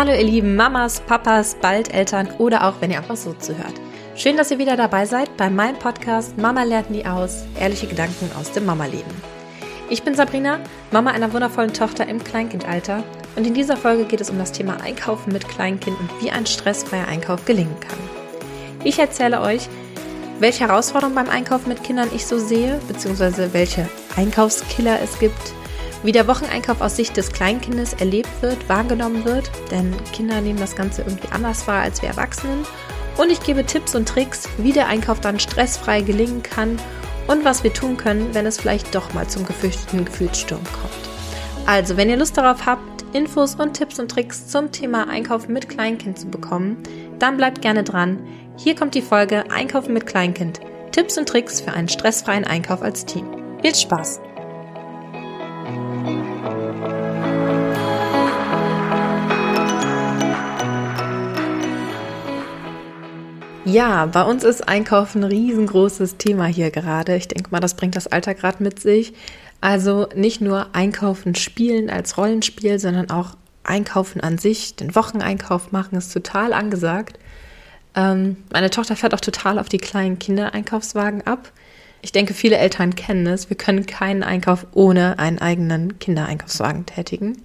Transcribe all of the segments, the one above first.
Hallo ihr lieben Mamas, Papas, bald Eltern oder auch wenn ihr einfach so zuhört. Schön, dass ihr wieder dabei seid bei meinem Podcast Mama lernt nie aus, ehrliche Gedanken aus dem Mama-Leben. Ich bin Sabrina, Mama einer wundervollen Tochter im Kleinkindalter und in dieser Folge geht es um das Thema Einkaufen mit Kleinkind und wie ein stressfreier Einkauf gelingen kann. Ich erzähle euch, welche Herausforderungen beim Einkaufen mit Kindern ich so sehe, beziehungsweise welche Einkaufskiller es gibt, wie der Wocheneinkauf aus Sicht des Kleinkindes erlebt wird, wahrgenommen wird, denn Kinder nehmen das Ganze irgendwie anders wahr als wir Erwachsenen. Und ich gebe Tipps und Tricks, wie der Einkauf dann stressfrei gelingen kann und was wir tun können, wenn es vielleicht doch mal zum gefürchteten Gefühlssturm kommt. Also, wenn ihr Lust darauf habt, Infos und Tipps und Tricks zum Thema Einkaufen mit Kleinkind zu bekommen, dann bleibt gerne dran. Hier kommt die Folge Einkaufen mit Kleinkind. Tipps und Tricks für einen stressfreien Einkauf als Team. Viel Spaß! Ja, bei uns ist Einkaufen ein riesengroßes Thema hier gerade. Ich denke mal, das bringt das Alter gerade mit sich. Also nicht nur Einkaufen spielen als Rollenspiel, sondern auch Einkaufen an sich, den Wocheneinkauf machen, ist total angesagt. Ähm, meine Tochter fährt auch total auf die kleinen Kindereinkaufswagen ab. Ich denke, viele Eltern kennen es. Wir können keinen Einkauf ohne einen eigenen Kindereinkaufswagen tätigen.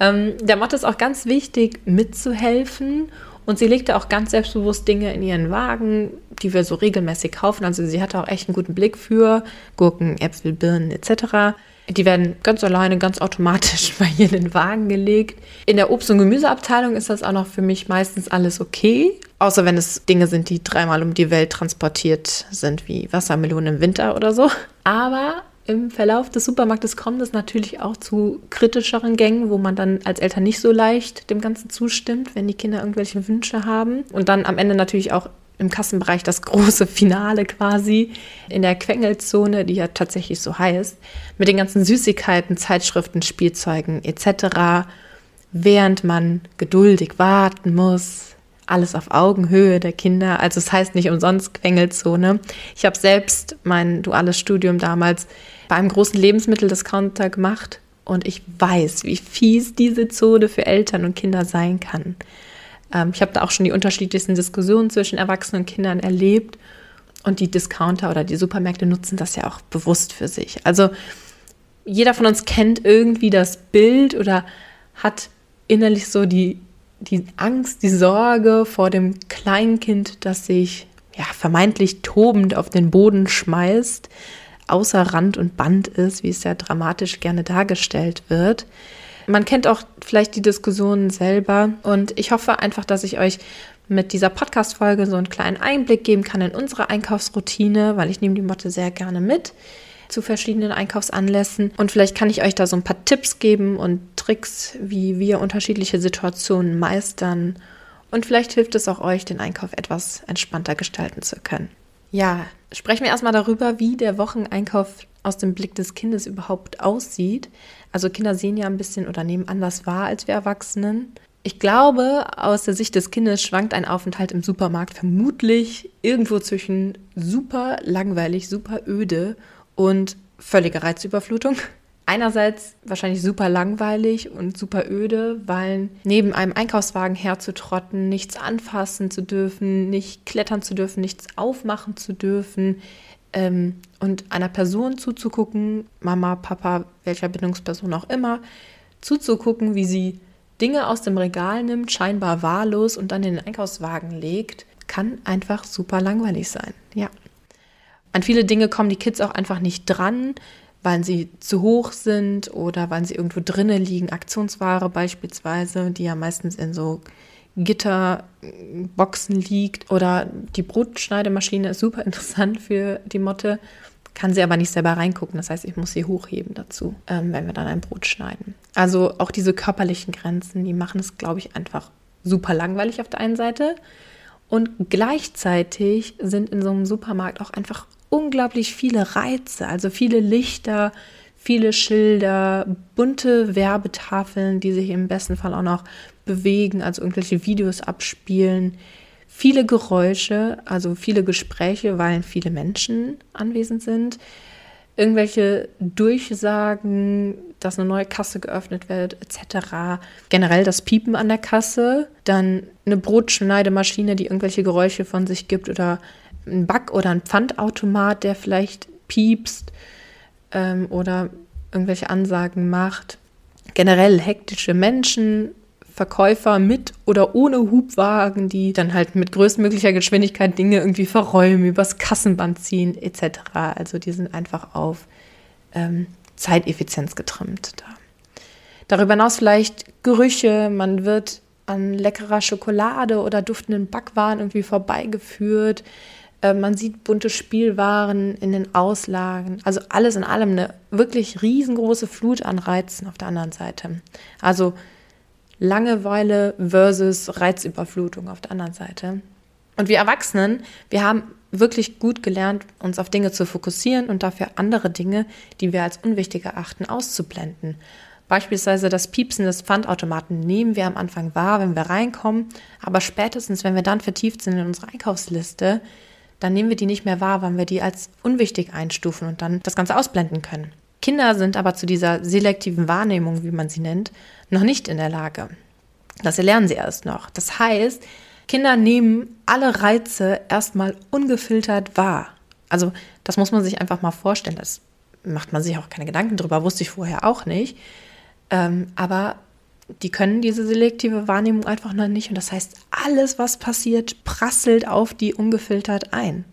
Ähm, der Motto ist auch ganz wichtig, mitzuhelfen und sie legte auch ganz selbstbewusst Dinge in ihren Wagen, die wir so regelmäßig kaufen. Also sie hatte auch echt einen guten Blick für Gurken, Äpfel, Birnen etc. Die werden ganz alleine, ganz automatisch bei ihr in den Wagen gelegt. In der Obst- und Gemüseabteilung ist das auch noch für mich meistens alles okay. Außer wenn es Dinge sind, die dreimal um die Welt transportiert sind, wie Wassermelonen im Winter oder so. Aber im Verlauf des Supermarktes kommt es natürlich auch zu kritischeren Gängen, wo man dann als Eltern nicht so leicht dem Ganzen zustimmt, wenn die Kinder irgendwelche Wünsche haben. Und dann am Ende natürlich auch im Kassenbereich das große Finale quasi in der Quengelzone, die ja tatsächlich so heißt, mit den ganzen Süßigkeiten, Zeitschriften, Spielzeugen etc., während man geduldig warten muss, alles auf Augenhöhe der Kinder. Also es heißt nicht umsonst Quengelzone. Ich habe selbst mein duales Studium damals bei einem großen Lebensmitteldiscounter gemacht und ich weiß, wie fies diese Zone für Eltern und Kinder sein kann. Ähm, ich habe da auch schon die unterschiedlichsten Diskussionen zwischen Erwachsenen und Kindern erlebt und die Discounter oder die Supermärkte nutzen das ja auch bewusst für sich. Also jeder von uns kennt irgendwie das Bild oder hat innerlich so die die Angst, die Sorge vor dem Kleinkind, das sich ja, vermeintlich tobend auf den Boden schmeißt, außer Rand und Band ist, wie es ja dramatisch gerne dargestellt wird. Man kennt auch vielleicht die Diskussionen selber und ich hoffe einfach, dass ich euch mit dieser Podcast-Folge so einen kleinen Einblick geben kann in unsere Einkaufsroutine, weil ich nehme die Motte sehr gerne mit zu verschiedenen Einkaufsanlässen. Und vielleicht kann ich euch da so ein paar Tipps geben und Tricks, wie wir unterschiedliche Situationen meistern. Und vielleicht hilft es auch euch, den Einkauf etwas entspannter gestalten zu können. Ja, sprechen wir erstmal darüber, wie der Wocheneinkauf aus dem Blick des Kindes überhaupt aussieht. Also Kinder sehen ja ein bisschen oder nehmen anders wahr als wir Erwachsenen. Ich glaube, aus der Sicht des Kindes schwankt ein Aufenthalt im Supermarkt vermutlich irgendwo zwischen super langweilig, super öde und völlige Reizüberflutung. Einerseits wahrscheinlich super langweilig und super öde, weil neben einem Einkaufswagen herzutrotten, nichts anfassen zu dürfen, nicht klettern zu dürfen, nichts aufmachen zu dürfen ähm, und einer Person zuzugucken, Mama, Papa, welcher Bindungsperson auch immer, zuzugucken, wie sie Dinge aus dem Regal nimmt, scheinbar wahllos und dann in den Einkaufswagen legt, kann einfach super langweilig sein. Ja. An viele Dinge kommen die Kids auch einfach nicht dran, weil sie zu hoch sind oder weil sie irgendwo drinnen liegen. Aktionsware beispielsweise, die ja meistens in so Gitterboxen liegt. Oder die Brotschneidemaschine ist super interessant für die Motte, kann sie aber nicht selber reingucken. Das heißt, ich muss sie hochheben dazu, ähm, wenn wir dann ein Brot schneiden. Also auch diese körperlichen Grenzen, die machen es, glaube ich, einfach super langweilig auf der einen Seite. Und gleichzeitig sind in so einem Supermarkt auch einfach unglaublich viele Reize, also viele Lichter, viele Schilder, bunte Werbetafeln, die sich im besten Fall auch noch bewegen, also irgendwelche Videos abspielen, viele Geräusche, also viele Gespräche, weil viele Menschen anwesend sind, irgendwelche Durchsagen, dass eine neue Kasse geöffnet wird, etc. Generell das Piepen an der Kasse, dann eine Brotschneidemaschine, die irgendwelche Geräusche von sich gibt oder ein Back- oder ein Pfandautomat, der vielleicht piepst ähm, oder irgendwelche Ansagen macht. Generell hektische Menschen, Verkäufer mit oder ohne Hubwagen, die dann halt mit größtmöglicher Geschwindigkeit Dinge irgendwie verräumen, übers Kassenband ziehen, etc. Also die sind einfach auf ähm, Zeiteffizienz getrimmt da. Darüber hinaus vielleicht Gerüche, man wird an leckerer Schokolade oder duftenden Backwaren irgendwie vorbeigeführt. Äh, man sieht bunte Spielwaren in den Auslagen. Also alles in allem eine wirklich riesengroße Flut an Reizen auf der anderen Seite. Also Langeweile versus Reizüberflutung auf der anderen Seite. Und wir Erwachsenen, wir haben wirklich gut gelernt, uns auf Dinge zu fokussieren und dafür andere Dinge, die wir als unwichtig erachten, auszublenden. Beispielsweise das Piepsen des Pfandautomaten nehmen wir am Anfang wahr, wenn wir reinkommen, aber spätestens, wenn wir dann vertieft sind in unsere Einkaufsliste, dann nehmen wir die nicht mehr wahr, weil wir die als unwichtig einstufen und dann das Ganze ausblenden können. Kinder sind aber zu dieser selektiven Wahrnehmung, wie man sie nennt, noch nicht in der Lage. Das lernen sie erst noch. Das heißt, Kinder nehmen alle Reize erstmal ungefiltert wahr. Also das muss man sich einfach mal vorstellen. Das macht man sich auch keine Gedanken drüber, wusste ich vorher auch nicht. Ähm, aber die können diese selektive Wahrnehmung einfach noch nicht. Und das heißt, alles, was passiert, prasselt auf die ungefiltert ein.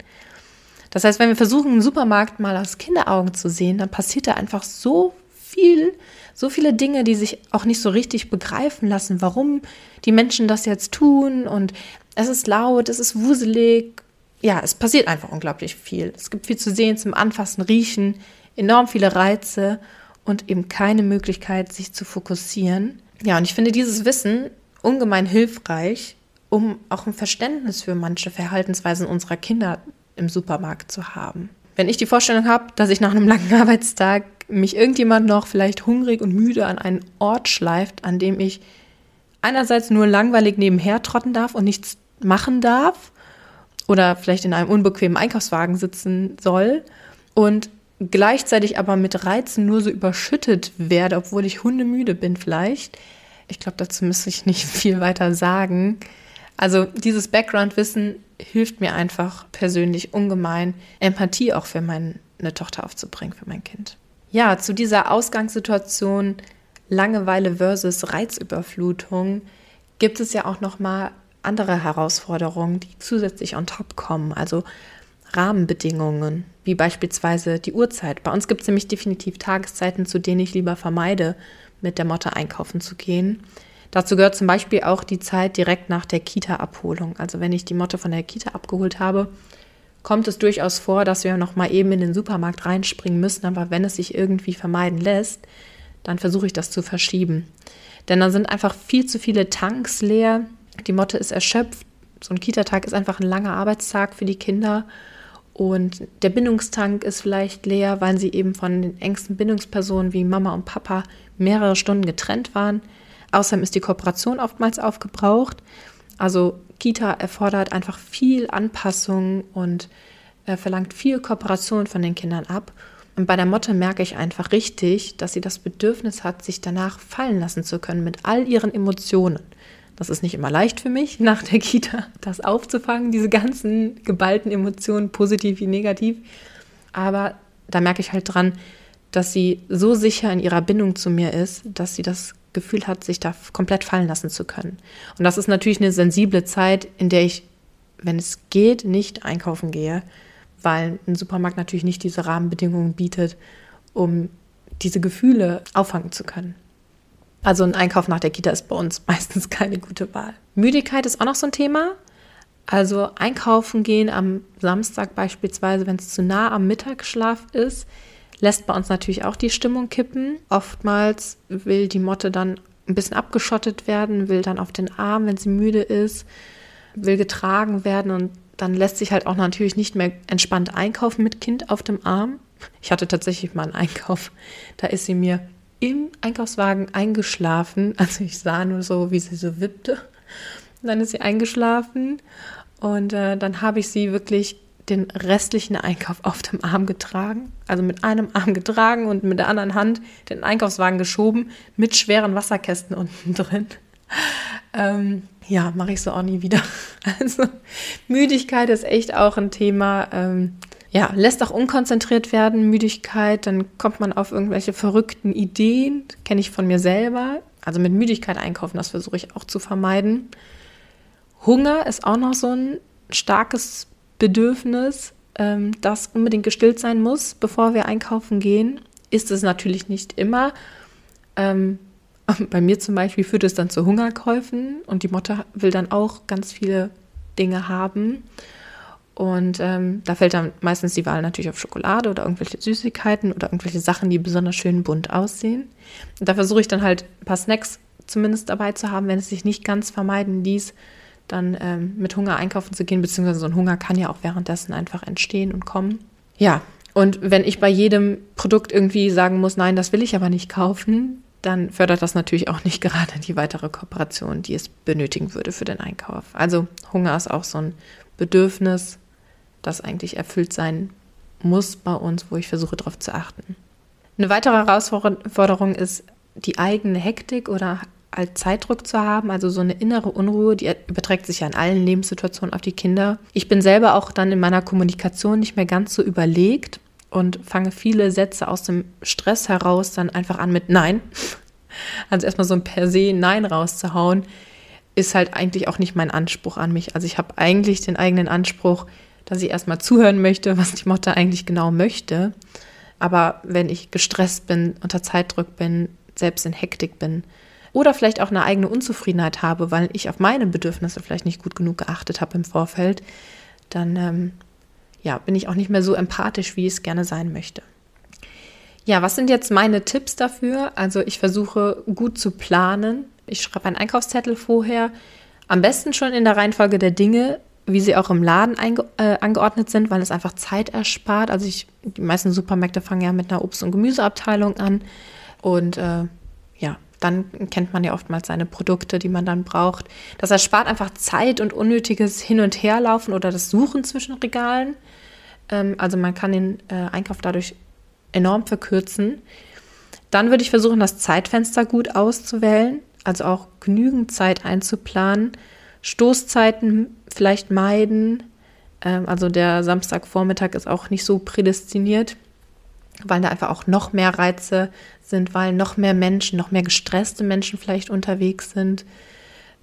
Das heißt, wenn wir versuchen, einen Supermarkt mal aus Kinderaugen zu sehen, dann passiert da einfach so viel, so viele Dinge, die sich auch nicht so richtig begreifen lassen, warum die Menschen das jetzt tun. Und es ist laut, es ist wuselig. Ja, es passiert einfach unglaublich viel. Es gibt viel zu sehen, zum Anfassen, Riechen, enorm viele Reize und eben keine Möglichkeit, sich zu fokussieren. Ja, und ich finde dieses Wissen ungemein hilfreich, um auch ein Verständnis für manche Verhaltensweisen unserer Kinder im Supermarkt zu haben. Wenn ich die Vorstellung habe, dass ich nach einem langen Arbeitstag mich irgendjemand noch vielleicht hungrig und müde an einen Ort schleift, an dem ich einerseits nur langweilig nebenher trotten darf und nichts machen darf oder vielleicht in einem unbequemen Einkaufswagen sitzen soll und gleichzeitig aber mit Reizen nur so überschüttet werde, obwohl ich hundemüde bin vielleicht. Ich glaube, dazu müsste ich nicht viel weiter sagen. Also dieses Background-Wissen hilft mir einfach persönlich ungemein, Empathie auch für meine Tochter aufzubringen, für mein Kind. Ja, zu dieser Ausgangssituation Langeweile versus Reizüberflutung gibt es ja auch noch mal andere Herausforderungen, die zusätzlich on top kommen, also Rahmenbedingungen, wie beispielsweise die Uhrzeit. Bei uns gibt es nämlich definitiv Tageszeiten, zu denen ich lieber vermeide, mit der Motte einkaufen zu gehen. Dazu gehört zum Beispiel auch die Zeit direkt nach der Kita-Abholung. Also wenn ich die Motte von der Kita abgeholt habe, kommt es durchaus vor, dass wir noch mal eben in den Supermarkt reinspringen müssen. Aber wenn es sich irgendwie vermeiden lässt, dann versuche ich das zu verschieben. Denn dann sind einfach viel zu viele Tanks leer. Die Motte ist erschöpft. So ein Kita-Tag ist einfach ein langer Arbeitstag für die Kinder. Und der Bindungstank ist vielleicht leer, weil sie eben von den engsten Bindungspersonen wie Mama und Papa mehrere Stunden getrennt waren. Außerdem ist die Kooperation oftmals aufgebraucht. Also Kita erfordert einfach viel Anpassung und äh, verlangt viel Kooperation von den Kindern ab. Und bei der Motte merke ich einfach richtig, dass sie das Bedürfnis hat, sich danach fallen lassen zu können mit all ihren Emotionen. Das ist nicht immer leicht für mich, nach der Kita das aufzufangen, diese ganzen geballten Emotionen, positiv wie negativ. Aber da merke ich halt dran, dass sie so sicher in ihrer Bindung zu mir ist, dass sie das Gefühl hat, sich da komplett fallen lassen zu können. Und das ist natürlich eine sensible Zeit, in der ich, wenn es geht, nicht einkaufen gehe, weil ein Supermarkt natürlich nicht diese Rahmenbedingungen bietet, um diese Gefühle auffangen zu können. Also ein Einkauf nach der Kita ist bei uns meistens keine gute Wahl. Müdigkeit ist auch noch so ein Thema. Also einkaufen gehen am Samstag beispielsweise, wenn es zu nah am Mittagsschlaf ist, lässt bei uns natürlich auch die Stimmung kippen. Oftmals will die Motte dann ein bisschen abgeschottet werden, will dann auf den Arm, wenn sie müde ist, will getragen werden und dann lässt sich halt auch natürlich nicht mehr entspannt einkaufen mit Kind auf dem Arm. Ich hatte tatsächlich mal einen Einkauf, da ist sie mir im Einkaufswagen eingeschlafen. Also ich sah nur so, wie sie so wippte. Dann ist sie eingeschlafen und äh, dann habe ich sie wirklich den restlichen Einkauf auf dem Arm getragen, also mit einem Arm getragen und mit der anderen Hand den Einkaufswagen geschoben mit schweren Wasserkästen unten drin. Ähm, ja, mache ich so auch nie wieder. Also Müdigkeit ist echt auch ein Thema. Ähm, ja, lässt auch unkonzentriert werden, Müdigkeit, dann kommt man auf irgendwelche verrückten Ideen, kenne ich von mir selber. Also mit Müdigkeit einkaufen, das versuche ich auch zu vermeiden. Hunger ist auch noch so ein starkes Bedürfnis, ähm, das unbedingt gestillt sein muss, bevor wir einkaufen gehen. Ist es natürlich nicht immer. Ähm, bei mir zum Beispiel führt es dann zu Hungerkäufen und die Mutter will dann auch ganz viele Dinge haben. Und ähm, da fällt dann meistens die Wahl natürlich auf Schokolade oder irgendwelche Süßigkeiten oder irgendwelche Sachen, die besonders schön bunt aussehen. Und da versuche ich dann halt ein paar Snacks zumindest dabei zu haben, wenn es sich nicht ganz vermeiden ließ, dann ähm, mit Hunger einkaufen zu gehen, beziehungsweise so ein Hunger kann ja auch währenddessen einfach entstehen und kommen. Ja, und wenn ich bei jedem Produkt irgendwie sagen muss, nein, das will ich aber nicht kaufen, dann fördert das natürlich auch nicht gerade die weitere Kooperation, die es benötigen würde für den Einkauf. Also Hunger ist auch so ein Bedürfnis, das eigentlich erfüllt sein muss bei uns, wo ich versuche darauf zu achten. Eine weitere Herausforderung ist die eigene Hektik oder als Zeitdruck zu haben, also so eine innere Unruhe, die überträgt sich ja in allen Lebenssituationen auf die Kinder. Ich bin selber auch dann in meiner Kommunikation nicht mehr ganz so überlegt und fange viele Sätze aus dem Stress heraus dann einfach an mit Nein. Also erstmal so ein per se Nein rauszuhauen, ist halt eigentlich auch nicht mein Anspruch an mich. Also ich habe eigentlich den eigenen Anspruch, dass ich erstmal zuhören möchte, was die Mutter eigentlich genau möchte. Aber wenn ich gestresst bin, unter Zeitdruck bin, selbst in Hektik bin oder vielleicht auch eine eigene Unzufriedenheit habe, weil ich auf meine Bedürfnisse vielleicht nicht gut genug geachtet habe im Vorfeld, dann ähm, ja, bin ich auch nicht mehr so empathisch, wie ich es gerne sein möchte. Ja, was sind jetzt meine Tipps dafür? Also ich versuche gut zu planen. Ich schreibe einen Einkaufszettel vorher, am besten schon in der Reihenfolge der Dinge, wie sie auch im Laden einge äh, angeordnet sind, weil es einfach Zeit erspart. Also ich, die meisten Supermärkte fangen ja mit einer Obst- und Gemüseabteilung an. Und äh, ja, dann kennt man ja oftmals seine Produkte, die man dann braucht. Das erspart einfach Zeit und unnötiges Hin- und Herlaufen oder das Suchen zwischen Regalen. Ähm, also man kann den äh, Einkauf dadurch enorm verkürzen. Dann würde ich versuchen, das Zeitfenster gut auszuwählen, also auch genügend Zeit einzuplanen Stoßzeiten vielleicht meiden. Ähm, also der Samstagvormittag ist auch nicht so prädestiniert, weil da einfach auch noch mehr Reize sind, weil noch mehr Menschen, noch mehr gestresste Menschen vielleicht unterwegs sind.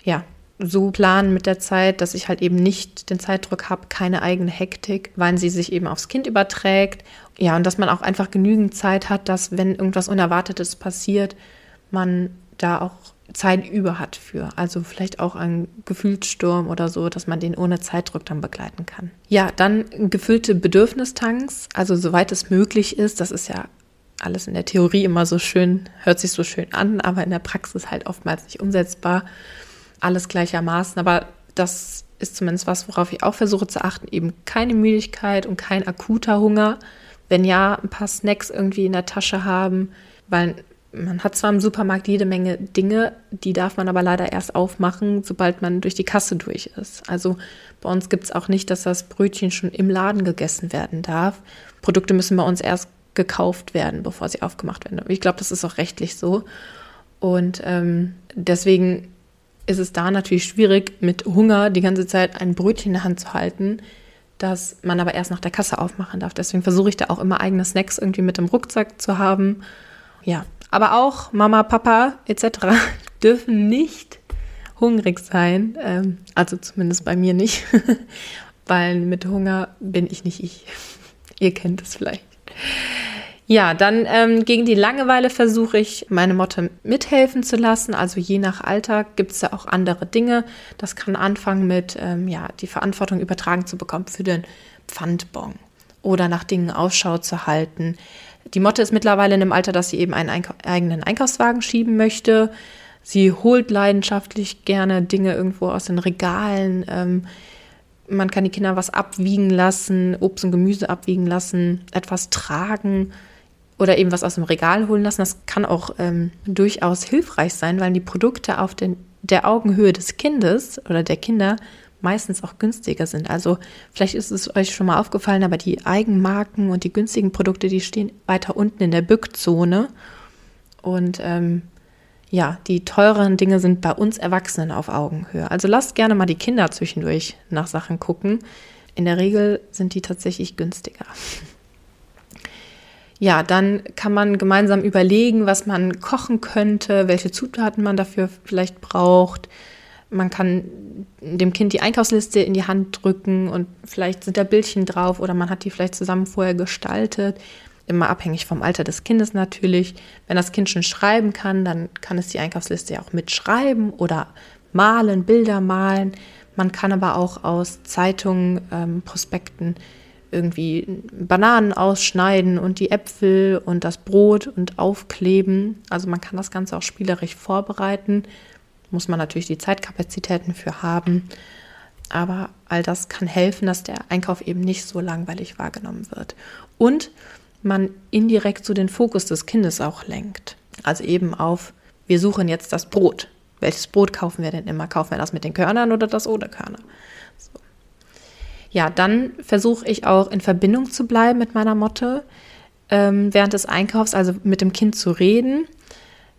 Ja, so planen mit der Zeit, dass ich halt eben nicht den Zeitdruck habe, keine eigene Hektik, weil sie sich eben aufs Kind überträgt. Ja, und dass man auch einfach genügend Zeit hat, dass wenn irgendwas Unerwartetes passiert, man da auch Zeit über hat für. Also vielleicht auch ein Gefühlssturm oder so, dass man den ohne Zeitdruck dann begleiten kann. Ja, dann gefüllte Bedürfnistanks, also soweit es möglich ist, das ist ja alles in der Theorie immer so schön, hört sich so schön an, aber in der Praxis halt oftmals nicht umsetzbar. Alles gleichermaßen, aber das ist zumindest was, worauf ich auch versuche zu achten, eben keine Müdigkeit und kein akuter Hunger. Wenn ja, ein paar Snacks irgendwie in der Tasche haben, weil man hat zwar im Supermarkt jede Menge Dinge, die darf man aber leider erst aufmachen, sobald man durch die Kasse durch ist. Also bei uns gibt es auch nicht, dass das Brötchen schon im Laden gegessen werden darf. Produkte müssen bei uns erst gekauft werden, bevor sie aufgemacht werden. Ich glaube, das ist auch rechtlich so. Und ähm, deswegen ist es da natürlich schwierig, mit Hunger die ganze Zeit ein Brötchen in der Hand zu halten, das man aber erst nach der Kasse aufmachen darf. Deswegen versuche ich da auch immer eigene Snacks irgendwie mit im Rucksack zu haben. Ja, aber auch Mama, Papa etc. dürfen nicht hungrig sein. Ähm, also zumindest bei mir nicht. Weil mit Hunger bin ich nicht ich. Ihr kennt es vielleicht. Ja, dann ähm, gegen die Langeweile versuche ich, meine Motte mithelfen zu lassen. Also je nach Alter gibt es ja auch andere Dinge. Das kann anfangen mit, ähm, ja, die Verantwortung übertragen zu bekommen für den Pfandbon oder nach Dingen Ausschau zu halten. Die Motte ist mittlerweile in einem Alter, dass sie eben einen Eink eigenen Einkaufswagen schieben möchte. Sie holt leidenschaftlich gerne Dinge irgendwo aus den Regalen. Ähm, man kann die Kinder was abwiegen lassen, Obst und Gemüse abwiegen lassen, etwas tragen oder eben was aus dem Regal holen lassen. Das kann auch ähm, durchaus hilfreich sein, weil die Produkte auf den, der Augenhöhe des Kindes oder der Kinder meistens auch günstiger sind. Also vielleicht ist es euch schon mal aufgefallen, aber die Eigenmarken und die günstigen Produkte, die stehen weiter unten in der Bückzone. Und ähm, ja, die teuren Dinge sind bei uns Erwachsenen auf Augenhöhe. Also lasst gerne mal die Kinder zwischendurch nach Sachen gucken. In der Regel sind die tatsächlich günstiger. Ja, dann kann man gemeinsam überlegen, was man kochen könnte, welche Zutaten man dafür vielleicht braucht. Man kann dem Kind die Einkaufsliste in die Hand drücken und vielleicht sind da Bildchen drauf oder man hat die vielleicht zusammen vorher gestaltet. Immer abhängig vom Alter des Kindes natürlich. Wenn das Kind schon schreiben kann, dann kann es die Einkaufsliste ja auch mitschreiben oder malen, Bilder malen. Man kann aber auch aus Zeitungen, ähm, Prospekten irgendwie Bananen ausschneiden und die Äpfel und das Brot und aufkleben. Also man kann das Ganze auch spielerisch vorbereiten. Muss man natürlich die Zeitkapazitäten für haben. Aber all das kann helfen, dass der Einkauf eben nicht so langweilig wahrgenommen wird. Und man indirekt so den Fokus des Kindes auch lenkt. Also eben auf, wir suchen jetzt das Brot. Welches Brot kaufen wir denn immer? Kaufen wir das mit den Körnern oder das ohne Körner? So. Ja, dann versuche ich auch in Verbindung zu bleiben mit meiner Motte ähm, während des Einkaufs, also mit dem Kind zu reden,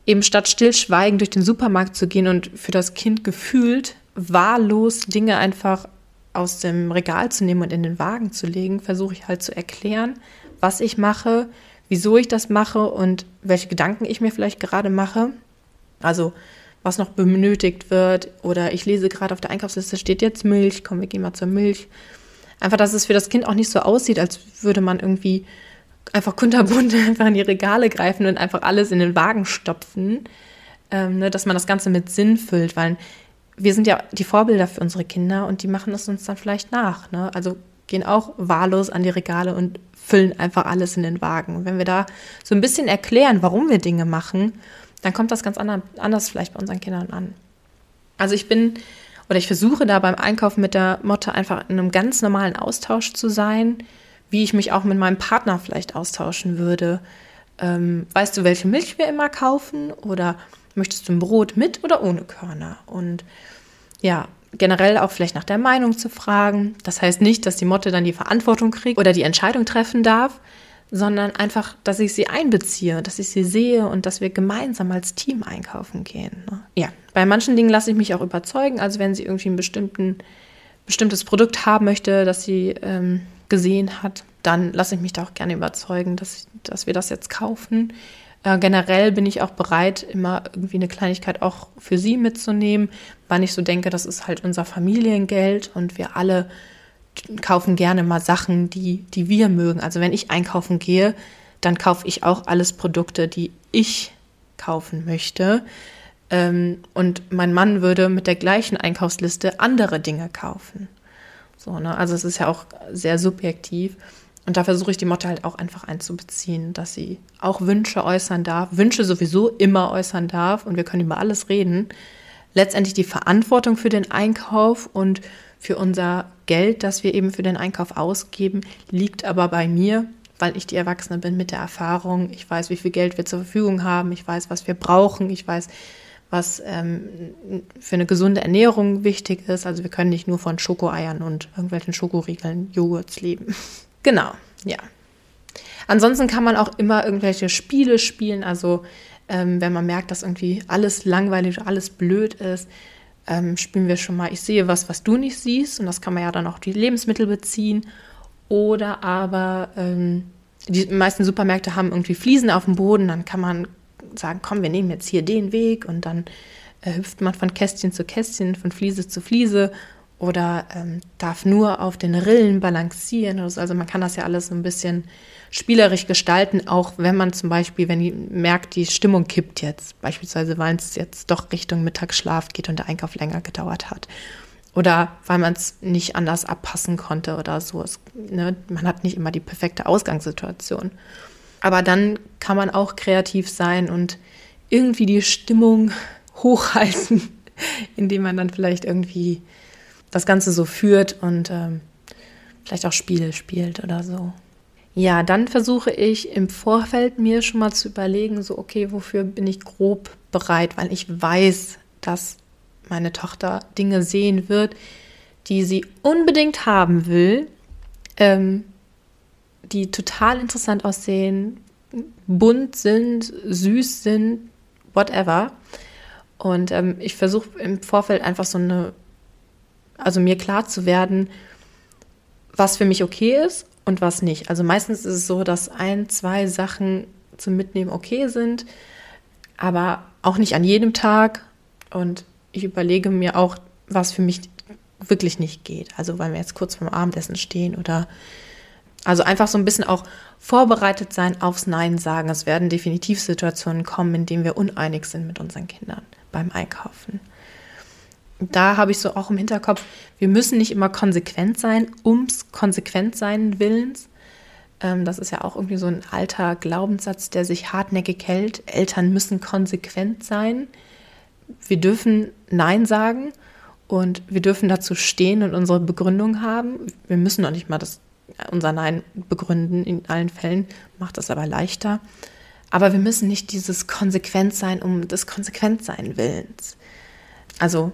eben statt stillschweigend durch den Supermarkt zu gehen und für das Kind gefühlt wahllos Dinge einfach aus dem Regal zu nehmen und in den Wagen zu legen, versuche ich halt zu erklären, was ich mache, wieso ich das mache und welche Gedanken ich mir vielleicht gerade mache. Also was noch benötigt wird oder ich lese gerade auf der Einkaufsliste steht jetzt Milch, komm, wir gehen mal zur Milch Einfach, dass es für das Kind auch nicht so aussieht, als würde man irgendwie einfach kunterbunt einfach in die Regale greifen und einfach alles in den Wagen stopfen, ähm, ne, dass man das Ganze mit Sinn füllt, weil wir sind ja die Vorbilder für unsere Kinder und die machen es uns dann vielleicht nach. Ne? Also gehen auch wahllos an die Regale und füllen einfach alles in den Wagen. Wenn wir da so ein bisschen erklären, warum wir Dinge machen, dann kommt das ganz anders vielleicht bei unseren Kindern an. Also ich bin oder ich versuche da beim Einkaufen mit der Motte einfach in einem ganz normalen Austausch zu sein, wie ich mich auch mit meinem Partner vielleicht austauschen würde. Ähm, weißt du, welche Milch wir immer kaufen? Oder möchtest du ein Brot mit oder ohne Körner? Und ja, generell auch vielleicht nach der Meinung zu fragen. Das heißt nicht, dass die Motte dann die Verantwortung kriegt oder die Entscheidung treffen darf, sondern einfach, dass ich sie einbeziehe, dass ich sie sehe und dass wir gemeinsam als Team einkaufen gehen. Ne? Ja, bei manchen Dingen lasse ich mich auch überzeugen. Also wenn sie irgendwie ein bestimmtes Produkt haben möchte, das sie ähm, gesehen hat, dann lasse ich mich da auch gerne überzeugen, dass, dass wir das jetzt kaufen. Äh, generell bin ich auch bereit, immer irgendwie eine Kleinigkeit auch für sie mitzunehmen, weil ich so denke, das ist halt unser Familiengeld und wir alle kaufen gerne mal Sachen, die, die wir mögen. Also wenn ich einkaufen gehe, dann kaufe ich auch alles Produkte, die ich kaufen möchte. Ähm, und mein Mann würde mit der gleichen Einkaufsliste andere Dinge kaufen. So, ne? Also es ist ja auch sehr subjektiv. Und da versuche ich die Motte halt auch einfach einzubeziehen, dass sie auch Wünsche äußern darf, Wünsche sowieso immer äußern darf und wir können über alles reden. Letztendlich die Verantwortung für den Einkauf und für unser Geld, das wir eben für den Einkauf ausgeben, liegt aber bei mir, weil ich die Erwachsene bin mit der Erfahrung. Ich weiß, wie viel Geld wir zur Verfügung haben. Ich weiß, was wir brauchen. Ich weiß, was ähm, für eine gesunde Ernährung wichtig ist. Also wir können nicht nur von Schokoeiern und irgendwelchen Schokoriegeln, Joghurts leben. genau, ja. Ansonsten kann man auch immer irgendwelche Spiele spielen. Also ähm, wenn man merkt, dass irgendwie alles langweilig, alles blöd ist, ähm, spielen wir schon mal, ich sehe was, was du nicht siehst. Und das kann man ja dann auch die Lebensmittel beziehen. Oder aber ähm, die meisten Supermärkte haben irgendwie Fliesen auf dem Boden, dann kann man sagen, komm, wir nehmen jetzt hier den Weg und dann äh, hüpft man von Kästchen zu Kästchen, von Fliese zu Fliese oder ähm, darf nur auf den Rillen balancieren. Also man kann das ja alles so ein bisschen spielerisch gestalten, auch wenn man zum Beispiel, wenn merkt, die Stimmung kippt jetzt, beispielsweise weil es jetzt doch Richtung Mittagsschlaf geht und der Einkauf länger gedauert hat. Oder weil man es nicht anders abpassen konnte oder so. Es, ne, man hat nicht immer die perfekte Ausgangssituation. Aber dann kann man auch kreativ sein und irgendwie die Stimmung hochhalten, indem man dann vielleicht irgendwie das Ganze so führt und ähm, vielleicht auch Spiele spielt oder so. Ja, dann versuche ich im Vorfeld mir schon mal zu überlegen, so, okay, wofür bin ich grob bereit, weil ich weiß, dass meine Tochter Dinge sehen wird, die sie unbedingt haben will, ähm, die total interessant aussehen, bunt sind, süß sind, whatever. Und ähm, ich versuche im Vorfeld einfach so eine, also mir klar zu werden, was für mich okay ist und was nicht. Also meistens ist es so, dass ein, zwei Sachen zum Mitnehmen okay sind, aber auch nicht an jedem Tag. Und ich überlege mir auch, was für mich wirklich nicht geht. Also weil wir jetzt kurz vorm Abendessen stehen oder also einfach so ein bisschen auch vorbereitet sein aufs Nein sagen. Es werden definitiv Situationen kommen, in denen wir uneinig sind mit unseren Kindern beim Einkaufen. Da habe ich so auch im Hinterkopf, wir müssen nicht immer konsequent sein, ums konsequent sein Willens. Ähm, das ist ja auch irgendwie so ein alter Glaubenssatz, der sich hartnäckig hält. Eltern müssen konsequent sein. Wir dürfen Nein sagen und wir dürfen dazu stehen und unsere Begründung haben. Wir müssen noch nicht mal das, unser Nein begründen in allen Fällen, macht das aber leichter. Aber wir müssen nicht dieses konsequent sein um des Konsequentsein Willens. Also,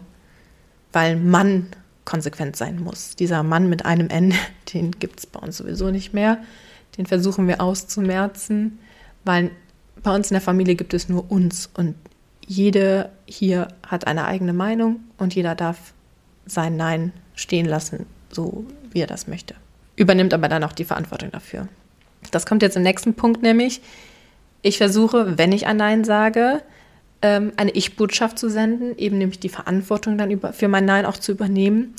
weil man konsequent sein muss. Dieser Mann mit einem N, den gibt es bei uns sowieso nicht mehr. Den versuchen wir auszumerzen, weil bei uns in der Familie gibt es nur uns und jede hier hat eine eigene Meinung und jeder darf sein Nein stehen lassen, so wie er das möchte. Übernimmt aber dann auch die Verantwortung dafür. Das kommt jetzt im nächsten Punkt, nämlich ich versuche, wenn ich ein Nein sage, ähm, eine Ich-Botschaft zu senden, eben nämlich die Verantwortung dann für mein Nein auch zu übernehmen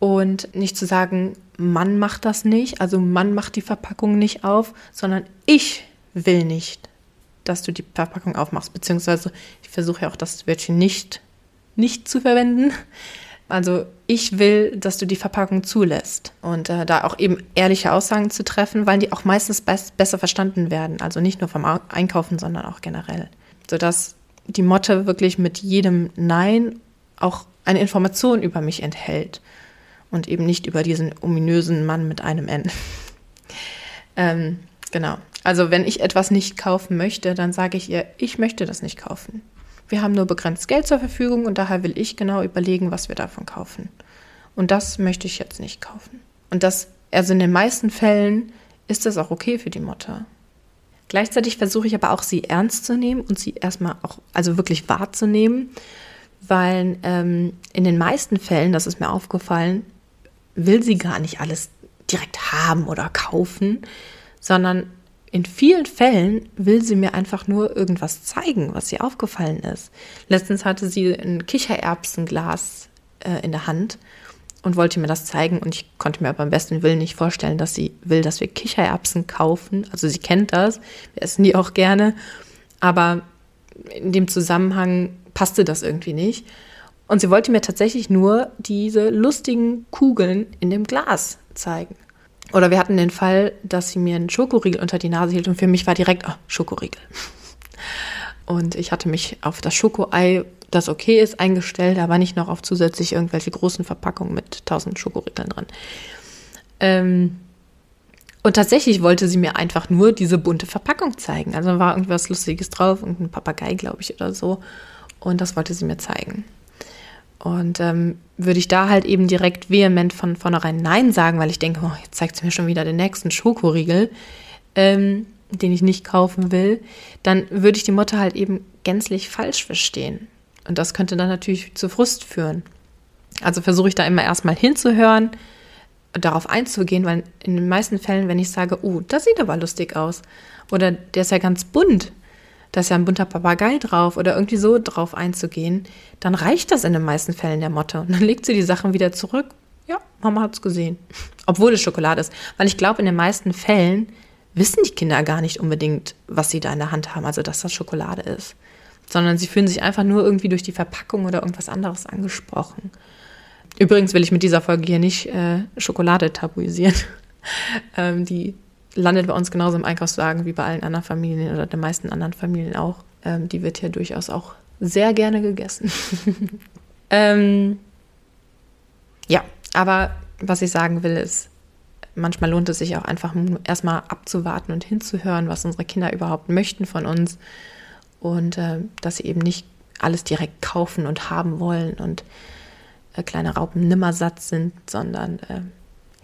und nicht zu sagen, Mann macht das nicht, also Mann macht die Verpackung nicht auf, sondern ich will nicht dass du die Verpackung aufmachst, beziehungsweise ich versuche ja auch das Wörtchen nicht, nicht zu verwenden. Also ich will, dass du die Verpackung zulässt und äh, da auch eben ehrliche Aussagen zu treffen, weil die auch meistens besser verstanden werden. Also nicht nur vom Einkaufen, sondern auch generell. Sodass die Motte wirklich mit jedem Nein auch eine Information über mich enthält und eben nicht über diesen ominösen Mann mit einem N. ähm, genau. Also wenn ich etwas nicht kaufen möchte, dann sage ich ihr, ich möchte das nicht kaufen. Wir haben nur begrenzt Geld zur Verfügung und daher will ich genau überlegen, was wir davon kaufen. Und das möchte ich jetzt nicht kaufen. Und das, also in den meisten Fällen ist das auch okay für die Mutter. Gleichzeitig versuche ich aber auch, sie ernst zu nehmen und sie erstmal auch, also wirklich wahrzunehmen, weil ähm, in den meisten Fällen, das ist mir aufgefallen, will sie gar nicht alles direkt haben oder kaufen, sondern in vielen Fällen will sie mir einfach nur irgendwas zeigen, was ihr aufgefallen ist. Letztens hatte sie ein Kichererbsenglas äh, in der Hand und wollte mir das zeigen und ich konnte mir aber am besten Willen nicht vorstellen, dass sie will, dass wir Kichererbsen kaufen. Also sie kennt das, wir essen die auch gerne, aber in dem Zusammenhang passte das irgendwie nicht. Und sie wollte mir tatsächlich nur diese lustigen Kugeln in dem Glas zeigen. Oder wir hatten den Fall, dass sie mir einen Schokoriegel unter die Nase hielt und für mich war direkt, oh, Schokoriegel. Und ich hatte mich auf das Schokoei, das okay ist, eingestellt, aber nicht noch auf zusätzlich irgendwelche großen Verpackungen mit tausend Schokoriegeln drin. Ähm, und tatsächlich wollte sie mir einfach nur diese bunte Verpackung zeigen. Also war irgendwas Lustiges drauf, irgendein Papagei, glaube ich, oder so. Und das wollte sie mir zeigen. Und ähm, würde ich da halt eben direkt vehement von vornherein Nein sagen, weil ich denke, oh, jetzt zeigt sie mir schon wieder den nächsten Schokoriegel, ähm, den ich nicht kaufen will, dann würde ich die Mutter halt eben gänzlich falsch verstehen. Und das könnte dann natürlich zu Frust führen. Also versuche ich da immer erstmal hinzuhören, darauf einzugehen, weil in den meisten Fällen, wenn ich sage, oh, das sieht aber lustig aus, oder der ist ja ganz bunt, da ist ja ein bunter Papagei drauf oder irgendwie so drauf einzugehen, dann reicht das in den meisten Fällen der Motte. Und dann legt sie die Sachen wieder zurück. Ja, Mama hat es gesehen. Obwohl es Schokolade ist. Weil ich glaube, in den meisten Fällen wissen die Kinder gar nicht unbedingt, was sie da in der Hand haben, also dass das Schokolade ist. Sondern sie fühlen sich einfach nur irgendwie durch die Verpackung oder irgendwas anderes angesprochen. Übrigens will ich mit dieser Folge hier nicht äh, Schokolade tabuisieren. ähm, die landet bei uns genauso im Einkaufswagen wie bei allen anderen Familien oder den meisten anderen Familien auch. Ähm, die wird hier durchaus auch sehr gerne gegessen. ähm, ja, aber was ich sagen will, ist, manchmal lohnt es sich auch einfach erstmal abzuwarten und hinzuhören, was unsere Kinder überhaupt möchten von uns und äh, dass sie eben nicht alles direkt kaufen und haben wollen und äh, kleine Raupen nimmer satt sind, sondern äh,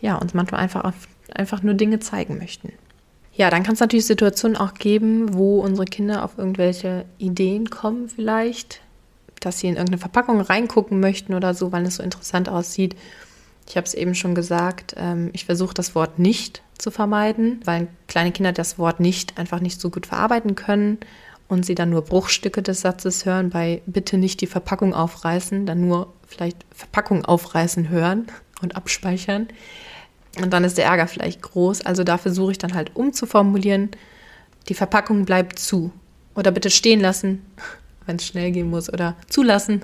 ja, uns manchmal einfach, auf, einfach nur Dinge zeigen möchten. Ja, dann kann es natürlich Situationen auch geben, wo unsere Kinder auf irgendwelche Ideen kommen vielleicht, dass sie in irgendeine Verpackung reingucken möchten oder so, weil es so interessant aussieht. Ich habe es eben schon gesagt, ähm, ich versuche das Wort nicht zu vermeiden, weil kleine Kinder das Wort nicht einfach nicht so gut verarbeiten können und sie dann nur Bruchstücke des Satzes hören, bei bitte nicht die Verpackung aufreißen, dann nur vielleicht Verpackung aufreißen hören und abspeichern. Und dann ist der Ärger vielleicht groß. Also da versuche ich dann halt umzuformulieren, die Verpackung bleibt zu. Oder bitte stehen lassen, wenn es schnell gehen muss. Oder zulassen.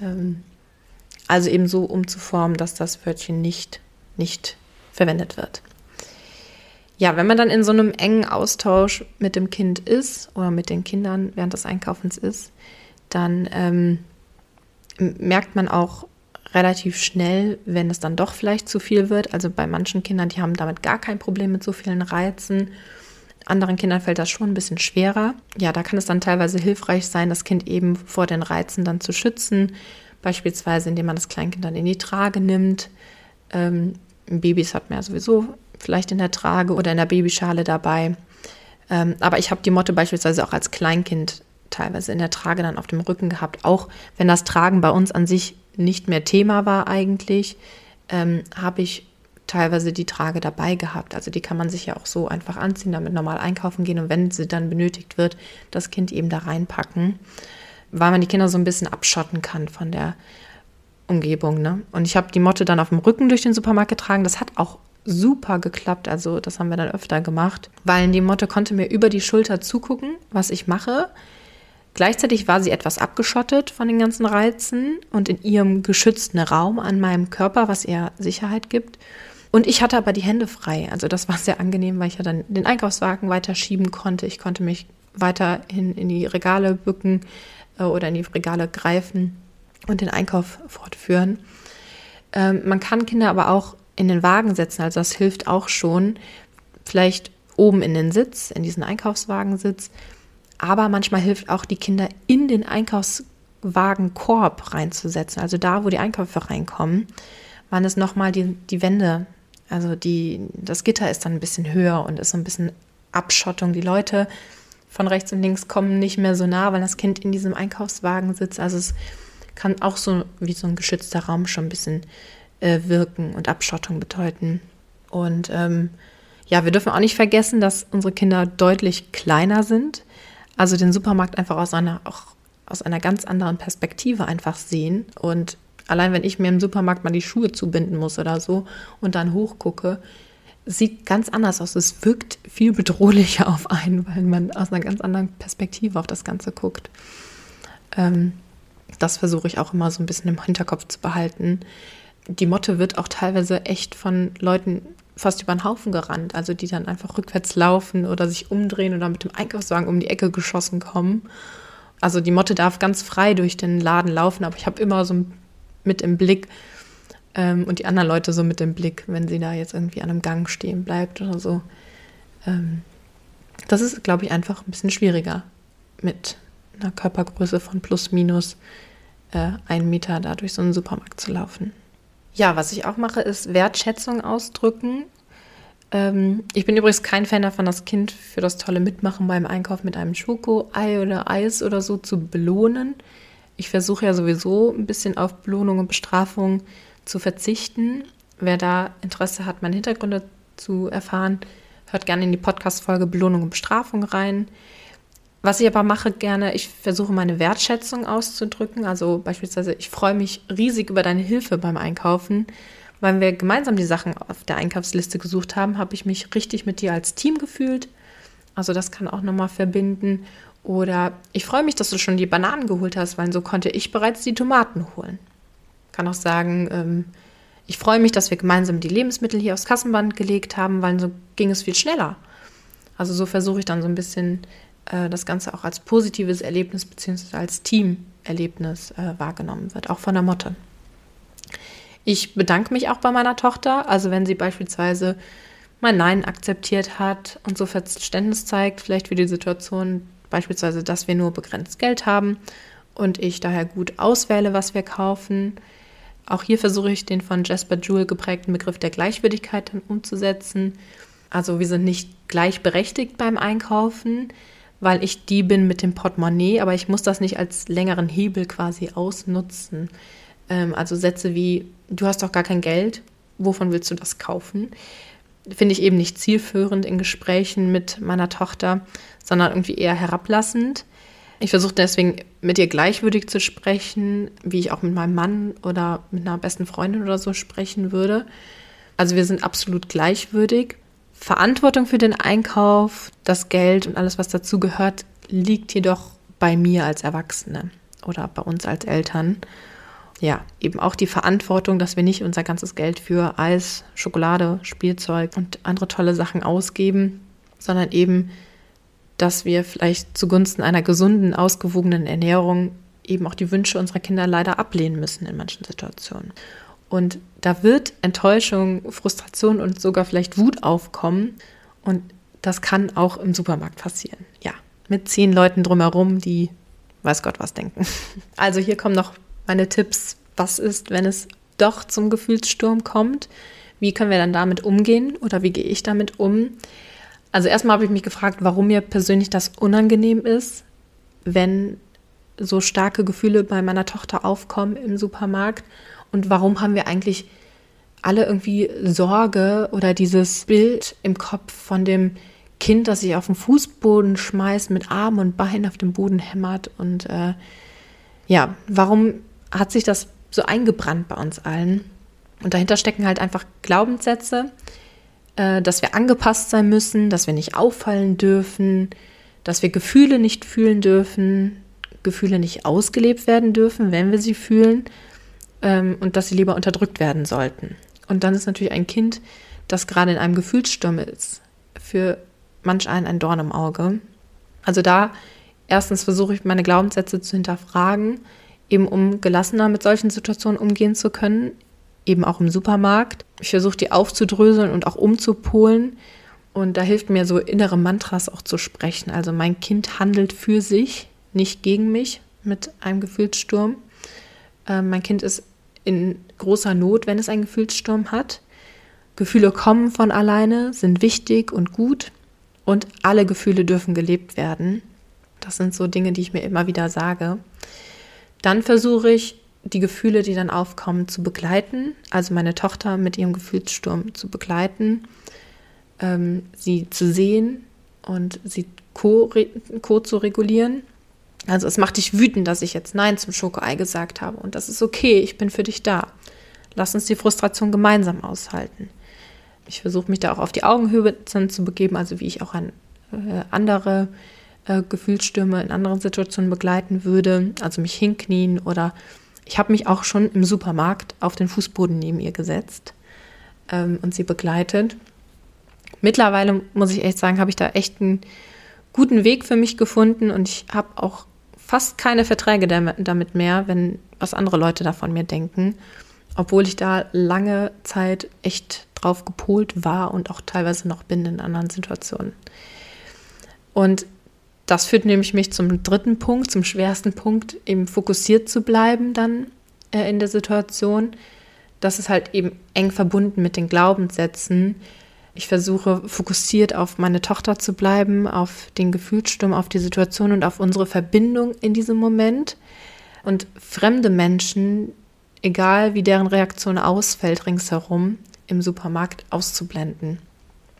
Ähm, also eben so umzuformen, dass das Wörtchen nicht, nicht verwendet wird. Ja, wenn man dann in so einem engen Austausch mit dem Kind ist oder mit den Kindern während des Einkaufens ist, dann ähm, merkt man auch relativ schnell, wenn es dann doch vielleicht zu viel wird. Also bei manchen Kindern, die haben damit gar kein Problem mit so vielen Reizen. Anderen Kindern fällt das schon ein bisschen schwerer. Ja, da kann es dann teilweise hilfreich sein, das Kind eben vor den Reizen dann zu schützen. Beispielsweise, indem man das Kleinkind dann in die Trage nimmt. Ähm, Babys hat man ja sowieso vielleicht in der Trage oder in der Babyschale dabei. Ähm, aber ich habe die Motte beispielsweise auch als Kleinkind teilweise in der Trage dann auf dem Rücken gehabt. Auch wenn das Tragen bei uns an sich nicht mehr Thema war eigentlich, ähm, habe ich teilweise die Trage dabei gehabt. Also die kann man sich ja auch so einfach anziehen, damit normal einkaufen gehen und wenn sie dann benötigt wird, das Kind eben da reinpacken, weil man die Kinder so ein bisschen abschotten kann von der Umgebung. Ne? Und ich habe die Motte dann auf dem Rücken durch den Supermarkt getragen. Das hat auch super geklappt. Also das haben wir dann öfter gemacht, weil die Motte konnte mir über die Schulter zugucken, was ich mache. Gleichzeitig war sie etwas abgeschottet von den ganzen Reizen und in ihrem geschützten Raum an meinem Körper, was ihr Sicherheit gibt. Und ich hatte aber die Hände frei. Also das war sehr angenehm, weil ich ja dann den Einkaufswagen weiter schieben konnte. Ich konnte mich weiterhin in die Regale bücken äh, oder in die Regale greifen und den Einkauf fortführen. Ähm, man kann Kinder aber auch in den Wagen setzen, also das hilft auch schon. Vielleicht oben in den Sitz, in diesen Einkaufswagensitz aber manchmal hilft auch, die Kinder in den Einkaufswagenkorb reinzusetzen, also da, wo die Einkäufe reinkommen, waren es nochmal die, die Wände, also die, das Gitter ist dann ein bisschen höher und ist so ein bisschen Abschottung. Die Leute von rechts und links kommen nicht mehr so nah, weil das Kind in diesem Einkaufswagen sitzt. Also es kann auch so wie so ein geschützter Raum schon ein bisschen äh, wirken und Abschottung bedeuten. Und ähm, ja, wir dürfen auch nicht vergessen, dass unsere Kinder deutlich kleiner sind. Also den Supermarkt einfach aus einer, auch aus einer ganz anderen Perspektive einfach sehen. Und allein wenn ich mir im Supermarkt mal die Schuhe zubinden muss oder so und dann hochgucke, sieht ganz anders aus. Es wirkt viel bedrohlicher auf einen, weil man aus einer ganz anderen Perspektive auf das Ganze guckt. Ähm, das versuche ich auch immer so ein bisschen im Hinterkopf zu behalten. Die Motte wird auch teilweise echt von Leuten fast über den Haufen gerannt. Also die dann einfach rückwärts laufen oder sich umdrehen oder mit dem Einkaufswagen um die Ecke geschossen kommen. Also die Motte darf ganz frei durch den Laden laufen, aber ich habe immer so mit im Blick ähm, und die anderen Leute so mit im Blick, wenn sie da jetzt irgendwie an einem Gang stehen bleibt oder so. Ähm, das ist, glaube ich, einfach ein bisschen schwieriger mit einer Körpergröße von plus minus äh, einen Meter da durch so einen Supermarkt zu laufen. Ja, was ich auch mache, ist Wertschätzung ausdrücken. Ähm, ich bin übrigens kein Fan davon, das Kind für das tolle Mitmachen beim Einkauf mit einem Schoko-Ei oder Eis oder so zu belohnen. Ich versuche ja sowieso ein bisschen auf Belohnung und Bestrafung zu verzichten. Wer da Interesse hat, meine Hintergründe zu erfahren, hört gerne in die Podcast-Folge Belohnung und Bestrafung rein. Was ich aber mache gerne, ich versuche meine Wertschätzung auszudrücken. Also beispielsweise, ich freue mich riesig über deine Hilfe beim Einkaufen. Weil wir gemeinsam die Sachen auf der Einkaufsliste gesucht haben, habe ich mich richtig mit dir als Team gefühlt. Also das kann auch nochmal verbinden. Oder ich freue mich, dass du schon die Bananen geholt hast, weil so konnte ich bereits die Tomaten holen. Kann auch sagen, ähm, ich freue mich, dass wir gemeinsam die Lebensmittel hier aufs Kassenband gelegt haben, weil so ging es viel schneller. Also so versuche ich dann so ein bisschen äh, das Ganze auch als positives Erlebnis bzw. als Teamerlebnis äh, wahrgenommen wird, auch von der Motte. Ich bedanke mich auch bei meiner Tochter, also wenn sie beispielsweise mein Nein akzeptiert hat und so Verständnis zeigt, vielleicht für die Situation, beispielsweise, dass wir nur begrenzt Geld haben und ich daher gut auswähle, was wir kaufen. Auch hier versuche ich den von Jasper Jewell geprägten Begriff der Gleichwürdigkeit dann umzusetzen. Also wir sind nicht gleichberechtigt beim Einkaufen, weil ich die bin mit dem Portemonnaie, aber ich muss das nicht als längeren Hebel quasi ausnutzen. Ähm, also Sätze wie, du hast doch gar kein Geld, wovon willst du das kaufen? Finde ich eben nicht zielführend in Gesprächen mit meiner Tochter, sondern irgendwie eher herablassend. Ich versuche deswegen mit ihr gleichwürdig zu sprechen, wie ich auch mit meinem Mann oder mit einer besten Freundin oder so sprechen würde. Also wir sind absolut gleichwürdig. Verantwortung für den Einkauf, das Geld und alles, was dazu gehört, liegt jedoch bei mir als Erwachsene oder bei uns als Eltern. Ja, eben auch die Verantwortung, dass wir nicht unser ganzes Geld für Eis, Schokolade, Spielzeug und andere tolle Sachen ausgeben, sondern eben dass wir vielleicht zugunsten einer gesunden, ausgewogenen Ernährung eben auch die Wünsche unserer Kinder leider ablehnen müssen in manchen Situationen. Und da wird Enttäuschung, Frustration und sogar vielleicht Wut aufkommen. Und das kann auch im Supermarkt passieren. Ja, mit zehn Leuten drumherum, die weiß Gott was denken. Also hier kommen noch meine Tipps. Was ist, wenn es doch zum Gefühlssturm kommt? Wie können wir dann damit umgehen oder wie gehe ich damit um? Also erstmal habe ich mich gefragt, warum mir persönlich das unangenehm ist, wenn so starke Gefühle bei meiner Tochter aufkommen im Supermarkt und warum haben wir eigentlich alle irgendwie Sorge oder dieses Bild im Kopf von dem Kind, das sich auf den Fußboden schmeißt, mit Arm und Bein auf dem Boden hämmert und äh, ja, warum hat sich das so eingebrannt bei uns allen? Und dahinter stecken halt einfach Glaubenssätze, äh, dass wir angepasst sein müssen, dass wir nicht auffallen dürfen, dass wir Gefühle nicht fühlen dürfen, Gefühle nicht ausgelebt werden dürfen, wenn wir sie fühlen ähm, und dass sie lieber unterdrückt werden sollten. Und dann ist natürlich ein Kind, das gerade in einem Gefühlssturm ist, für manch einen ein Dorn im Auge. Also da erstens versuche ich meine Glaubenssätze zu hinterfragen, eben um gelassener mit solchen Situationen umgehen zu können, eben auch im Supermarkt. Ich versuche die aufzudröseln und auch umzupolen. Und da hilft mir so innere Mantras auch zu sprechen. Also mein Kind handelt für sich, nicht gegen mich mit einem Gefühlssturm. Äh, mein Kind ist in großer Not, wenn es einen Gefühlssturm hat. Gefühle kommen von alleine, sind wichtig und gut und alle Gefühle dürfen gelebt werden. Das sind so Dinge, die ich mir immer wieder sage. Dann versuche ich die Gefühle, die dann aufkommen, zu begleiten, also meine Tochter mit ihrem Gefühlssturm zu begleiten, ähm, sie zu sehen und sie co, co zu regulieren. Also es macht dich wütend, dass ich jetzt Nein zum Schokoei gesagt habe und das ist okay, ich bin für dich da. Lass uns die Frustration gemeinsam aushalten. Ich versuche mich da auch auf die Augenhöhe zu begeben, also wie ich auch an äh, andere äh, Gefühlsstürme in anderen Situationen begleiten würde, also mich hinknien oder ich habe mich auch schon im Supermarkt auf den Fußboden neben ihr gesetzt ähm, und sie begleitet. Mittlerweile muss ich echt sagen, habe ich da echt einen guten Weg für mich gefunden und ich habe auch fast keine Verträge damit mehr, wenn was andere Leute da von mir denken, obwohl ich da lange Zeit echt drauf gepolt war und auch teilweise noch bin in anderen Situationen. Und das führt nämlich mich zum dritten Punkt, zum schwersten Punkt, eben fokussiert zu bleiben dann äh, in der Situation. Das ist halt eben eng verbunden mit den Glaubenssätzen. Ich versuche fokussiert auf meine Tochter zu bleiben, auf den Gefühlssturm, auf die Situation und auf unsere Verbindung in diesem Moment. Und fremde Menschen, egal wie deren Reaktion ausfällt ringsherum, im Supermarkt auszublenden.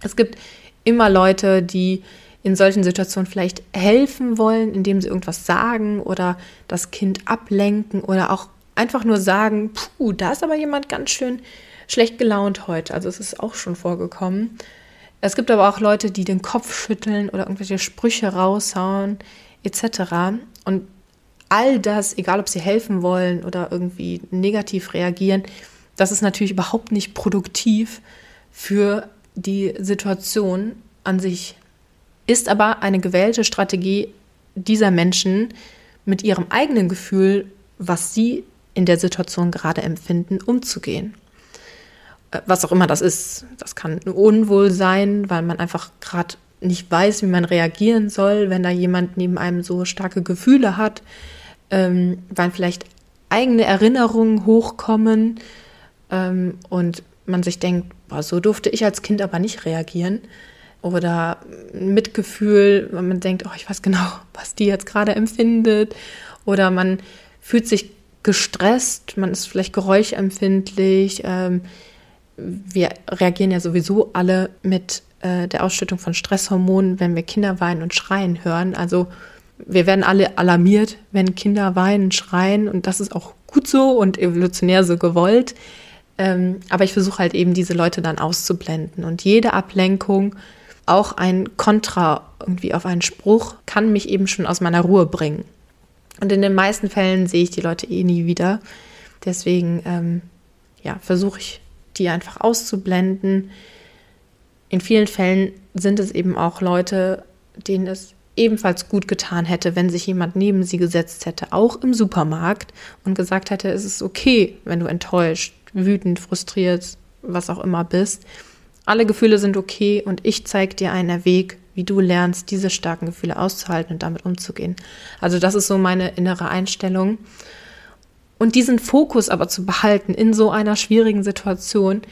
Es gibt immer Leute, die in solchen Situationen vielleicht helfen wollen, indem sie irgendwas sagen oder das Kind ablenken oder auch einfach nur sagen, puh, da ist aber jemand ganz schön schlecht gelaunt heute. Also es ist auch schon vorgekommen. Es gibt aber auch Leute, die den Kopf schütteln oder irgendwelche Sprüche raushauen etc. Und all das, egal ob sie helfen wollen oder irgendwie negativ reagieren, das ist natürlich überhaupt nicht produktiv für die Situation an sich ist aber eine gewählte Strategie dieser Menschen mit ihrem eigenen Gefühl, was sie in der Situation gerade empfinden, umzugehen. Äh, was auch immer das ist. Das kann Unwohl sein, weil man einfach gerade nicht weiß, wie man reagieren soll, wenn da jemand neben einem so starke Gefühle hat. ähm, wann vielleicht eigene Erinnerungen hochkommen ähm, und man sich denkt, boah, so durfte ich als Kind aber nicht reagieren. Oder Mitgefühl, wenn man denkt, oh, ich weiß genau, was die jetzt gerade empfindet. Oder man fühlt sich gestresst, man ist vielleicht geräuschempfindlich. Ähm, wir reagieren ja sowieso alle mit äh, der Ausschüttung von Stresshormonen, wenn wir Kinder weinen und schreien hören. Also wir werden alle alarmiert, wenn Kinder weinen, schreien und das ist auch gut so und evolutionär so gewollt. Ähm, aber ich versuche halt eben diese Leute dann auszublenden und jede Ablenkung, auch ein Kontra irgendwie auf einen Spruch, kann mich eben schon aus meiner Ruhe bringen. Und in den meisten Fällen sehe ich die Leute eh nie wieder. Deswegen ähm, ja, versuche ich die einfach auszublenden. In vielen Fällen sind es eben auch Leute, denen es ebenfalls gut getan hätte, wenn sich jemand neben sie gesetzt hätte, auch im Supermarkt, und gesagt hätte, es ist okay, wenn du enttäuscht, wütend, frustriert, was auch immer bist. Alle Gefühle sind okay und ich zeige dir einen Weg, wie du lernst, diese starken Gefühle auszuhalten und damit umzugehen. Also das ist so meine innere Einstellung. Und diesen Fokus aber zu behalten in so einer schwierigen Situation,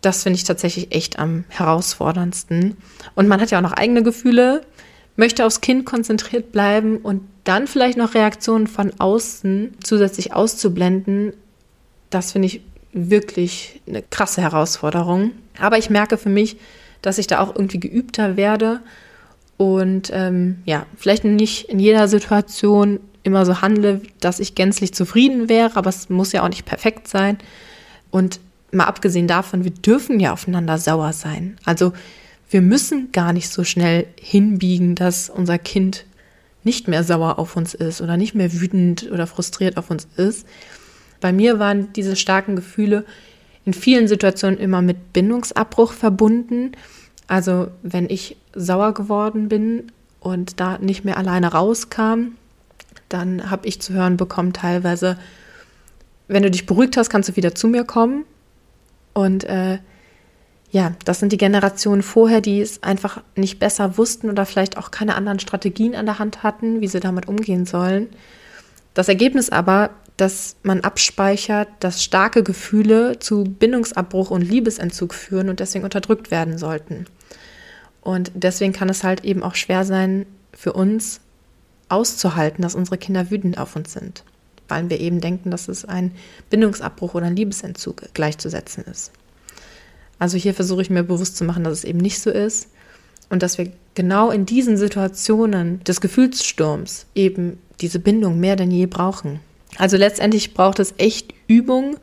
das finde ich tatsächlich echt am herausforderndsten. Und man hat ja auch noch eigene Gefühle, möchte aufs Kind konzentriert bleiben und dann vielleicht noch Reaktionen von außen zusätzlich auszublenden, das finde ich wirklich eine krasse Herausforderung. Aber ich merke für mich, dass ich da auch irgendwie geübter werde und ähm, ja, vielleicht nicht in jeder Situation immer so handle, dass ich gänzlich zufrieden wäre, aber es muss ja auch nicht perfekt sein. Und mal abgesehen davon, wir dürfen ja aufeinander sauer sein. Also wir müssen gar nicht so schnell hinbiegen, dass unser Kind nicht mehr sauer auf uns ist oder nicht mehr wütend oder frustriert auf uns ist. Bei mir waren diese starken Gefühle in vielen Situationen immer mit Bindungsabbruch verbunden. Also wenn ich sauer geworden bin und da nicht mehr alleine rauskam, dann habe ich zu hören bekommen teilweise, wenn du dich beruhigt hast, kannst du wieder zu mir kommen. Und äh, ja, das sind die Generationen vorher, die es einfach nicht besser wussten oder vielleicht auch keine anderen Strategien an der Hand hatten, wie sie damit umgehen sollen. Das Ergebnis aber, dass man abspeichert, dass starke Gefühle zu Bindungsabbruch und Liebesentzug führen und deswegen unterdrückt werden sollten. Und deswegen kann es halt eben auch schwer sein für uns auszuhalten, dass unsere Kinder wütend auf uns sind, weil wir eben denken, dass es ein Bindungsabbruch oder ein Liebesentzug gleichzusetzen ist. Also hier versuche ich mir bewusst zu machen, dass es eben nicht so ist und dass wir genau in diesen Situationen des Gefühlssturms eben diese Bindung mehr denn je brauchen. Also letztendlich braucht es echt Übung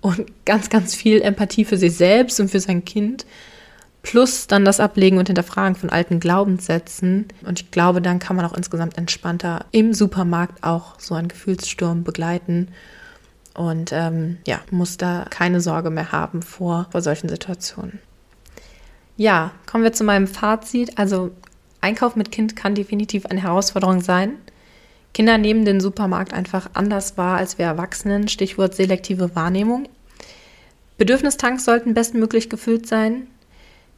und ganz, ganz viel Empathie für sich selbst und für sein Kind. Plus dann das Ablegen und Hinterfragen von alten Glaubenssätzen. Und ich glaube, dann kann man auch insgesamt entspannter im Supermarkt auch so einen Gefühlssturm begleiten und ähm, ja, muss da keine Sorge mehr haben vor, vor solchen Situationen. Ja, kommen wir zu meinem Fazit. Also Einkauf mit Kind kann definitiv eine Herausforderung sein. Kinder nehmen den Supermarkt einfach anders wahr als wir Erwachsenen. Stichwort selektive Wahrnehmung. Bedürfnistanks sollten bestmöglich gefüllt sein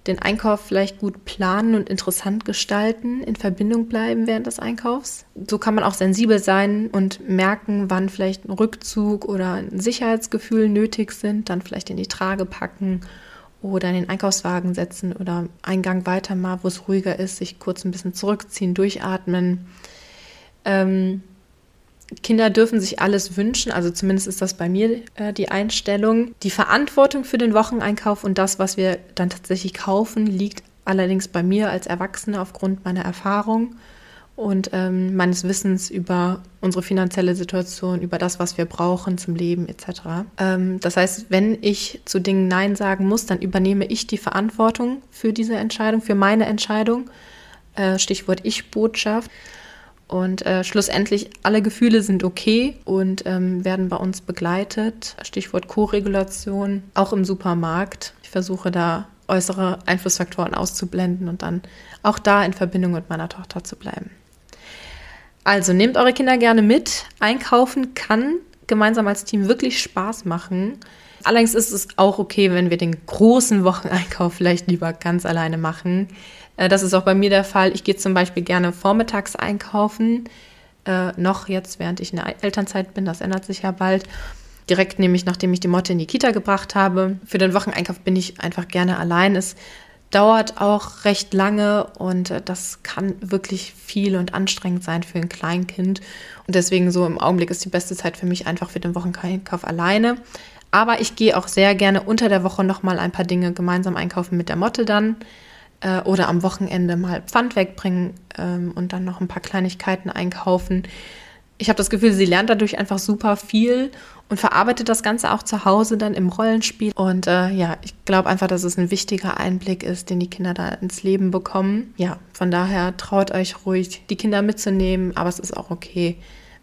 den Einkauf vielleicht gut planen und interessant gestalten, in Verbindung bleiben während des Einkaufs. So kann man auch sensibel sein und merken, wann vielleicht ein Rückzug oder ein Sicherheitsgefühl nötig sind, dann vielleicht in die Trage packen oder in den Einkaufswagen setzen oder einen Gang weiter mal, wo es ruhiger ist, sich kurz ein bisschen zurückziehen, durchatmen. Ähm, Kinder dürfen sich alles wünschen, also zumindest ist das bei mir äh, die Einstellung. Die Verantwortung für den Wocheneinkauf und das, was wir dann tatsächlich kaufen, liegt allerdings bei mir als Erwachsene aufgrund meiner Erfahrung und ähm, meines Wissens über unsere finanzielle Situation, über das, was wir brauchen zum Leben etc. Ähm, das heißt, wenn ich zu Dingen Nein sagen muss, dann übernehme ich die Verantwortung für diese Entscheidung, für meine Entscheidung. Äh, Stichwort Ich-Botschaft. Und äh, schlussendlich, alle Gefühle sind okay und ähm, werden bei uns begleitet. Stichwort Co-Regulation, auch im Supermarkt. Ich versuche da äußere Einflussfaktoren auszublenden und dann auch da in Verbindung mit meiner Tochter zu bleiben. Also nehmt eure Kinder gerne mit. Einkaufen kann gemeinsam als Team wirklich Spaß machen. Allerdings ist es auch okay, wenn wir den großen Wocheneinkauf vielleicht lieber ganz alleine machen. Äh, das ist auch bei mir der Fall. Ich gehe zum Beispiel gerne vormittags einkaufen, Äh, noch jetzt, während ich in der Elternzeit bin, das ändert sich ja bald. Direkt nämlich, nachdem ich die Motte in die Kita gebracht habe. Für den Wocheneinkauf bin ich einfach gerne allein. Es dauert auch recht lange und äh, das kann wirklich viel und anstrengend sein für ein Kleinkind. Und deswegen so im Augenblick ist die beste Zeit für mich einfach für den Wocheneinkauf alleine. Aber ich gehe auch sehr gerne unter der Woche nochmal ein paar Dinge gemeinsam einkaufen mit der Motte dann äh, oder am Wochenende mal Pfand wegbringen ähm, und dann noch ein paar Kleinigkeiten einkaufen. Ich habe das Gefühl, sie lernt dadurch einfach super viel und verarbeitet das Ganze auch zu Hause dann im Rollenspiel. Und äh, ja, ich glaube einfach, dass es ein wichtiger Einblick ist, den die Kinder da ins Leben bekommen. Ja, von daher traut euch ruhig, die Kinder mitzunehmen, aber es ist auch okay,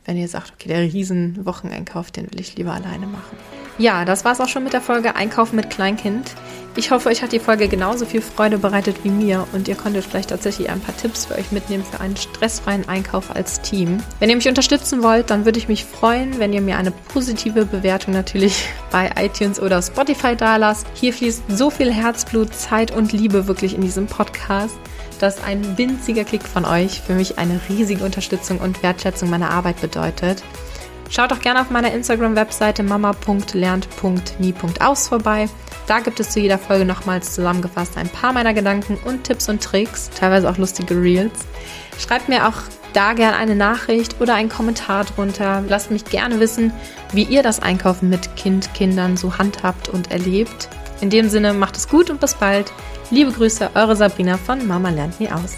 wenn ihr sagt, okay, der riesen Wocheneinkauf, den will ich lieber alleine machen. Ja, das war es auch schon mit der Folge Einkaufen mit Kleinkind. Ich hoffe, euch hat die Folge genauso viel Freude bereitet wie mir und ihr konntet vielleicht tatsächlich ein paar Tipps für euch mitnehmen für einen stressfreien Einkauf als Team. Wenn ihr mich unterstützen wollt, dann würde ich mich freuen, wenn ihr mir eine positive Bewertung natürlich bei iTunes oder Spotify dalasst. Hier fließt so viel Herzblut, Zeit und Liebe wirklich in diesem Podcast dass ein winziger Klick von euch für mich eine riesige Unterstützung und Wertschätzung meiner Arbeit bedeutet. Schaut doch gerne auf meiner Instagram-Webseite mama.lernt.nie.aus vorbei. Da gibt es zu jeder Folge nochmals zusammengefasst ein paar meiner Gedanken und Tipps und Tricks, teilweise auch lustige Reels. Schreibt mir auch da gerne eine Nachricht oder einen Kommentar drunter. Lasst mich gerne wissen, wie ihr das Einkaufen mit Kind, Kindern so handhabt und erlebt. In dem Sinne, macht es gut und bis bald. Liebe Grüße, eure Sabrina von Mama lernt nie aus.